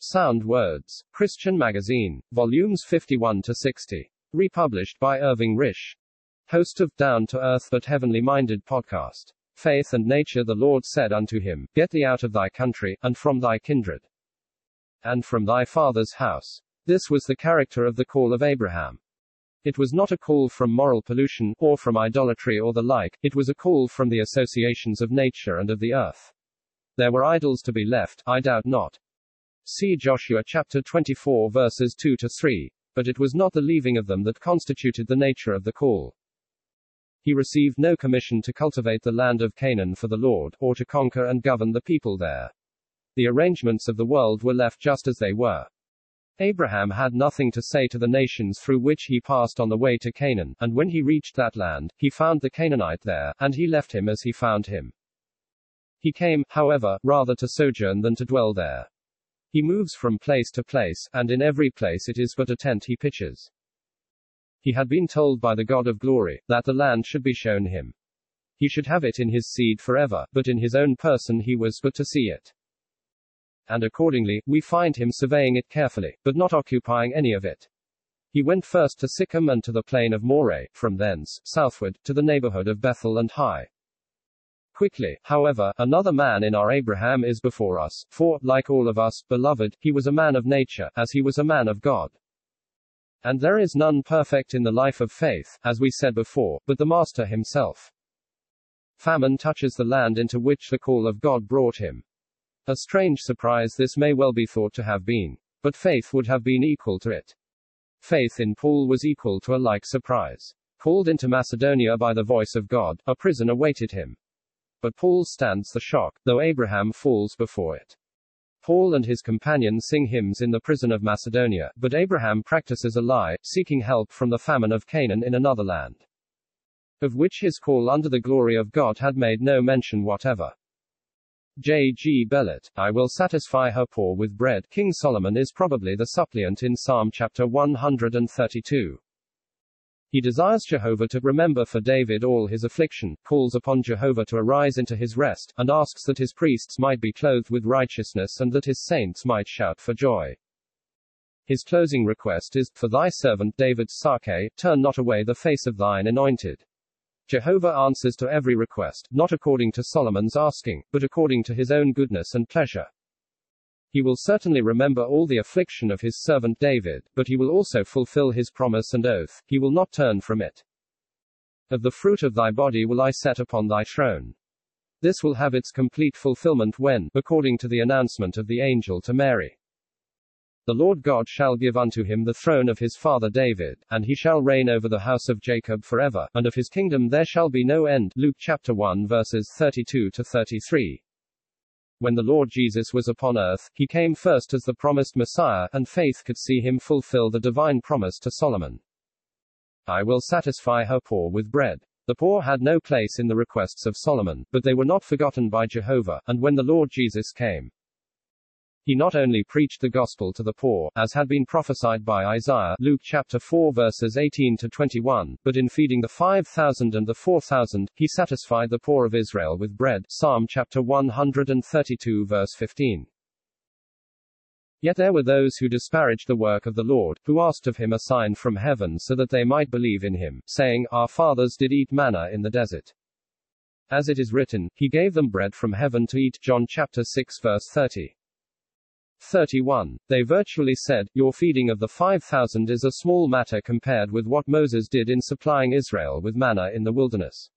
Sound Words. Christian Magazine. Volumes 51 to 60. Republished by Irving Risch. Host of Down to Earth but Heavenly Minded podcast. Faith and nature the Lord said unto him, Get thee out of thy country, and from thy kindred, and from thy father's house. This was the character of the call of Abraham. It was not a call from moral pollution, or from idolatry or the like, it was a call from the associations of nature and of the earth. There were idols to be left, I doubt not. See Joshua chapter 24 verses 2 to 3. But it was not the leaving of them that constituted the nature of the call. He received no commission to cultivate the land of Canaan for the Lord, or to conquer and govern the people there. The arrangements of the world were left just as they were. Abraham had nothing to say to the nations through which he passed on the way to Canaan, and when he reached that land, he found the Canaanite there, and he left him as he found him. He came, however, rather to sojourn than to dwell there. He moves from place to place, and in every place it is but a tent he pitches. He had been told by the God of glory, that the land should be shown him. He should have it in his seed forever, but in his own person he was but to see it. And accordingly, we find him surveying it carefully, but not occupying any of it. He went first to Sichem and to the plain of Moreh, from thence, southward, to the neighborhood of Bethel and Hai. Quickly, however, another man in our Abraham is before us, for, like all of us, beloved, he was a man of nature, as he was a man of God. And there is none perfect in the life of faith, as we said before, but the Master himself. Famine touches the land into which the call of God brought him. A strange surprise this may well be thought to have been. But faith would have been equal to it. Faith in Paul was equal to a like surprise. Called into Macedonia by the voice of God, a prison awaited him. But Paul stands the shock, though Abraham falls before it. Paul and his companion sing hymns in the prison of Macedonia, but Abraham practices a lie, seeking help from the famine of Canaan in another land, of which his call under the glory of God had made no mention whatever. J. G. Bellett, I will satisfy her poor with bread. King Solomon is probably the suppliant in Psalm chapter 132. He desires Jehovah to remember for David all his affliction, calls upon Jehovah to arise into his rest, and asks that his priests might be clothed with righteousness and that his saints might shout for joy. His closing request is, For thy servant David's sake, turn not away the face of thine anointed. Jehovah answers to every request, not according to Solomon's asking, but according to his own goodness and pleasure. He will certainly remember all the affliction of his servant David, but he will also fulfill his promise and oath, he will not turn from it. Of the fruit of thy body will I set upon thy throne. This will have its complete fulfillment when, according to the announcement of the angel to Mary, the Lord God shall give unto him the throne of his father David, and he shall reign over the house of Jacob forever, and of his kingdom there shall be no end. Luke chapter 1 verses 32 to 33. When the Lord Jesus was upon earth, he came first as the promised Messiah, and faith could see him fulfill the divine promise to Solomon. I will satisfy her poor with bread. The poor had no place in the requests of Solomon, but they were not forgotten by Jehovah, and when the Lord Jesus came, he not only preached the gospel to the poor, as had been prophesied by Isaiah, Luke chapter 4 verses 18 to 21, but in feeding the 5,000 and the 4,000, he satisfied the poor of Israel with bread, Psalm chapter 132 verse 15. Yet there were those who disparaged the work of the Lord, who asked of him a sign from heaven so that they might believe in him, saying, Our fathers did eat manna in the desert. As it is written, He gave them bread from heaven to eat. John chapter 6 verse 30. 31. They virtually said, Your feeding of the 5,000 is a small matter compared with what Moses did in supplying Israel with manna in the wilderness.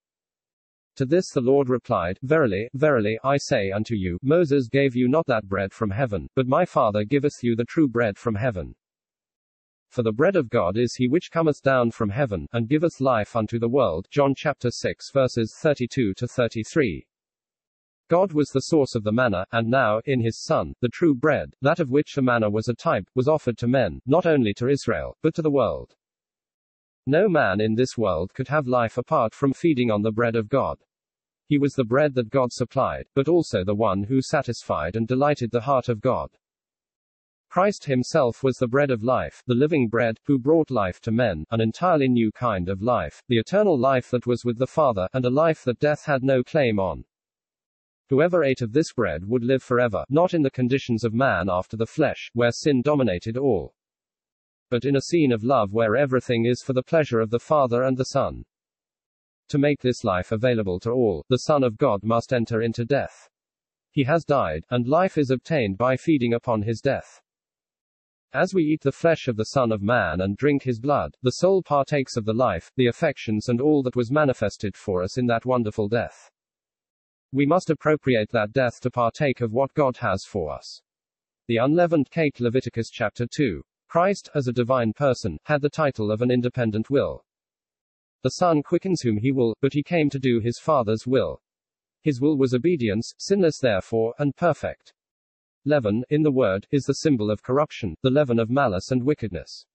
To this the Lord replied, Verily, verily, I say unto you, Moses gave you not that bread from heaven, but my Father giveth you the true bread from heaven. For the bread of God is he which cometh down from heaven, and giveth life unto the world. John chapter 6 verses 32 to 33. God was the source of the manna, and now, in his Son, the true bread, that of which the manna was a type, was offered to men, not only to Israel, but to the world. No man in this world could have life apart from feeding on the bread of God. He was the bread that God supplied, but also the one who satisfied and delighted the heart of God. Christ himself was the bread of life, the living bread, who brought life to men, an entirely new kind of life, the eternal life that was with the Father, and a life that death had no claim on. Whoever ate of this bread would live forever, not in the conditions of man after the flesh, where sin dominated all, but in a scene of love where everything is for the pleasure of the Father and the Son. To make this life available to all, the Son of God must enter into death. He has died, and life is obtained by feeding upon his death. As we eat the flesh of the Son of Man and drink his blood, the soul partakes of the life, the affections, and all that was manifested for us in that wonderful death. We must appropriate that death to partake of what God has for us. The unleavened cake Leviticus chapter 2. Christ, as a divine person, had the title of an independent will. The Son quickens whom he will, but he came to do his Father's will. His will was obedience, sinless therefore, and perfect. Leaven, in the word, is the symbol of corruption, the leaven of malice and wickedness.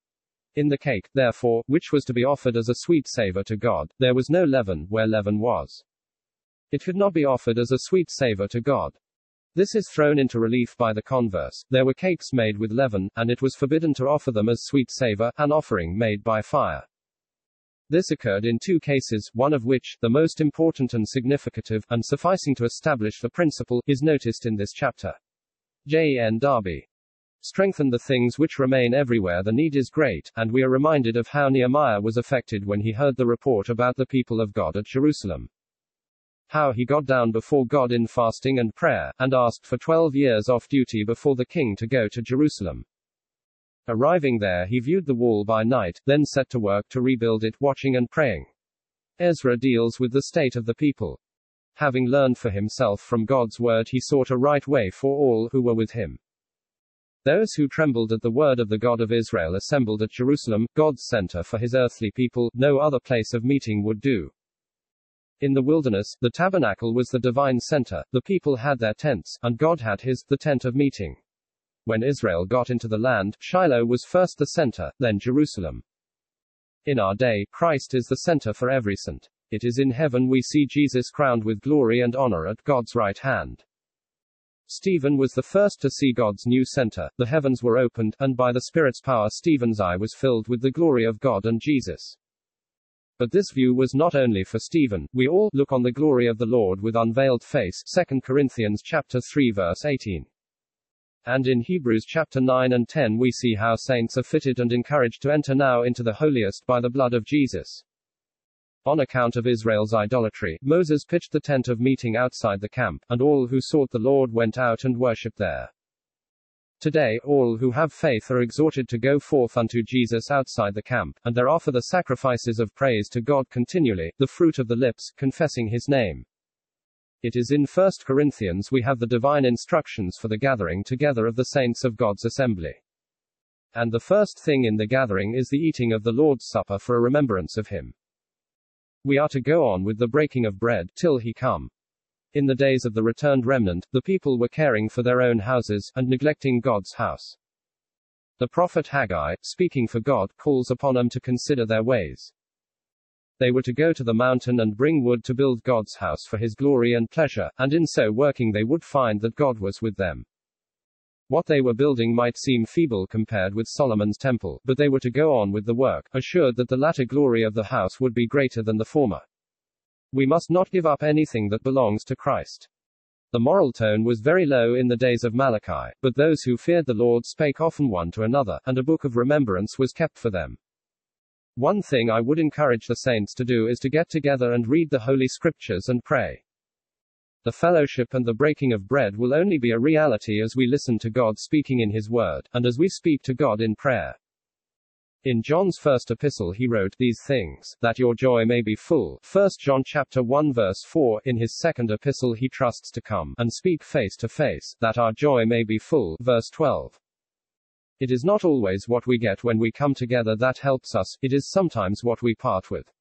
In the cake, therefore, which was to be offered as a sweet savor to God, there was no leaven where leaven was. It could not be offered as a sweet savor to God. This is thrown into relief by the converse. There were cakes made with leaven, and it was forbidden to offer them as sweet savor, an offering made by fire. This occurred in two cases, one of which, the most important and significative, and sufficing to establish the principle, is noticed in this chapter. J. N. Darby. Strengthen the things which remain everywhere the need is great, and we are reminded of how Nehemiah was affected when he heard the report about the people of God at Jerusalem how he got down before God in fasting and prayer, and asked for 12 years off duty before the king to go to Jerusalem. Arriving there, he viewed the wall by night, then set to work to rebuild it, watching and praying. Ezra deals with the state of the people. Having learned for himself from God's word, he sought a right way for all who were with him. Those who trembled at the word of the God of Israel assembled at Jerusalem, God's center for his earthly people, no other place of meeting would do. In the wilderness, the tabernacle was the divine center, the people had their tents, and God had his, the tent of meeting. When Israel got into the land, Shiloh was first the center, then Jerusalem. In our day, Christ is the center for every saint. It is in heaven we see Jesus crowned with glory and honor at God's right hand. Stephen was the first to see God's new center, the heavens were opened, and by the Spirit's power Stephen's eye was filled with the glory of God and Jesus. But this view was not only for Stephen. We all look on the glory of the Lord with unveiled face. 2 Corinthians chapter 3 verse 18. And in Hebrews chapter 9 and 10 we see how saints are fitted and encouraged to enter now into the holiest by the blood of Jesus. On account of Israel's idolatry, Moses pitched the tent of meeting outside the camp, and all who sought the Lord went out and worshipped there. Today, all who have faith are exhorted to go forth unto Jesus outside the camp, and there offer the sacrifices of praise to God continually, the fruit of the lips, confessing his name. It is in 1 Corinthians we have the divine instructions for the gathering together of the saints of God's assembly. And the first thing in the gathering is the eating of the Lord's Supper for a remembrance of him. We are to go on with the breaking of bread, till he come. In the days of the returned remnant, the people were caring for their own houses, and neglecting God's house. The prophet Haggai, speaking for God, calls upon them to consider their ways. They were to go to the mountain and bring wood to build God's house for his glory and pleasure, and in so working they would find that God was with them. What they were building might seem feeble compared with Solomon's temple, but they were to go on with the work, assured that the latter glory of the house would be greater than the former. We must not give up anything that belongs to Christ. The moral tone was very low in the days of Malachi, but those who feared the Lord spake often one to another, and a book of remembrance was kept for them. One thing I would encourage the saints to do is to get together and read the Holy Scriptures and pray. The fellowship and the breaking of bread will only be a reality as we listen to God speaking in His Word, and as we speak to God in prayer. In John's first epistle he wrote these things, that your joy may be full. 1 John chapter 1 verse 4. In his second epistle he trusts to come and speak face to face, that our joy may be full. Verse 12. It is not always what we get when we come together that helps us, it is sometimes what we part with.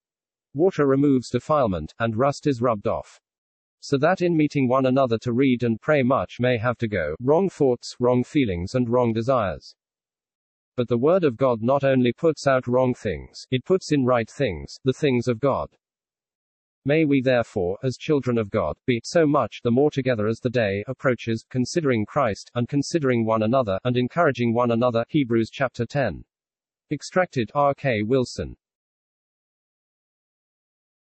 Water removes defilement, and rust is rubbed off. So that in meeting one another to read and pray much may have to go, wrong thoughts, wrong feelings, and wrong desires. But the Word of God not only puts out wrong things, it puts in right things, the things of God. May we therefore, as children of God, be so much the more together as the day approaches, considering Christ, and considering one another, and encouraging one another. Hebrews chapter 10. Extracted R. K. Wilson.